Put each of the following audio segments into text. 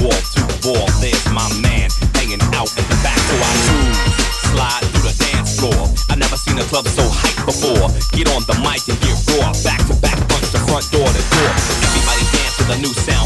wall to wall. There's my man hanging out at the back, so I move, slide through the dance floor. I never seen a club so hype before. Get on the mic and get raw, back to back, punch the front door to door. Everybody dance to the new sound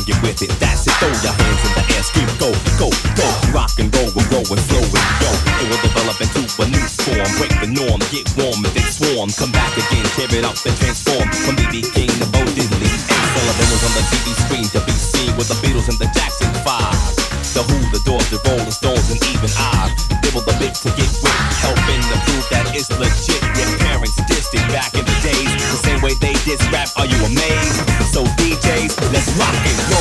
on, get with it. That's it, throw your hands in the air, scream, go, go, go. Rock and roll, we're growing, and and go. It will develop into a new form. Break the norm, get warm if they swarm. Come back again, tear it up and transform. From BB King to Bo Diddley. Ed Sullivan was on the TV screen to be seen with the Beatles and the Jackson 5. The Who, the Doors, the Rolling Stones, and even I dibble the bit to get with, helping to prove that it's legit. Your parents dissed it back in the days, the same way they diss rap. Are you amazed? rock and roll.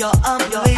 You're um, amazing.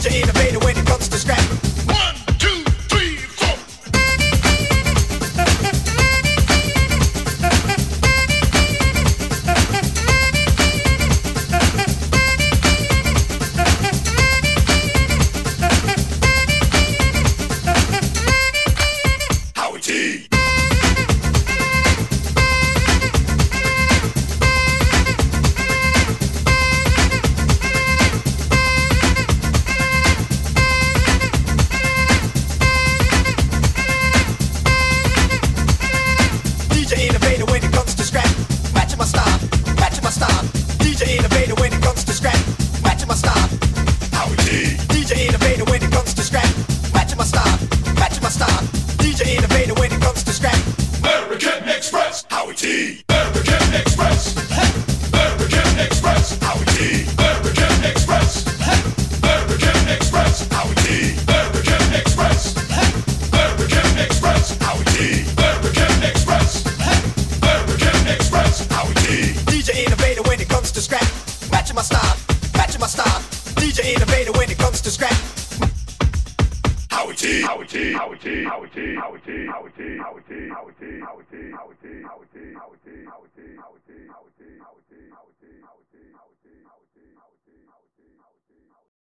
DJ in the Howity, howity, howity, howity, howity, howity, howity, howity, howity, howity.